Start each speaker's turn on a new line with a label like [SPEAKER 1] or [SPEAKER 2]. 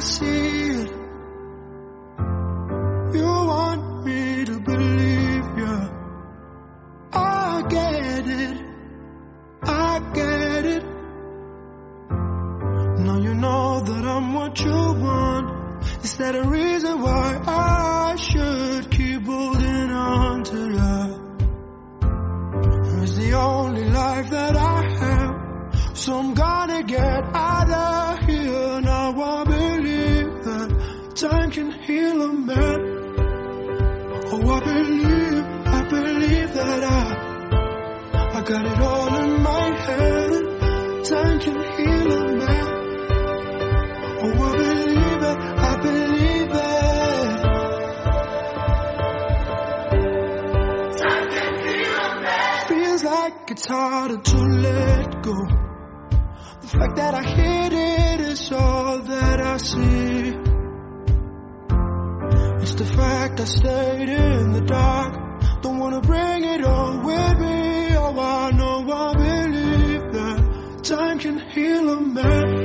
[SPEAKER 1] see it. You want me to believe you. I get it. I get it. Now you know that I'm what you want. Is that a reason why I should keep holding on to you? It's the only life that I have. So I'm gonna get out of time can heal a man. Oh, I believe, I believe that I, I got it all in my head. Time can heal a man. Oh, I believe it, I believe it. Time can heal a man. Feels like it's harder to let go. The fact that I hit it is all that I see. It's the fact I stayed in the dark. Don't wanna bring it on with me. Oh, I know I believe that time can heal a man.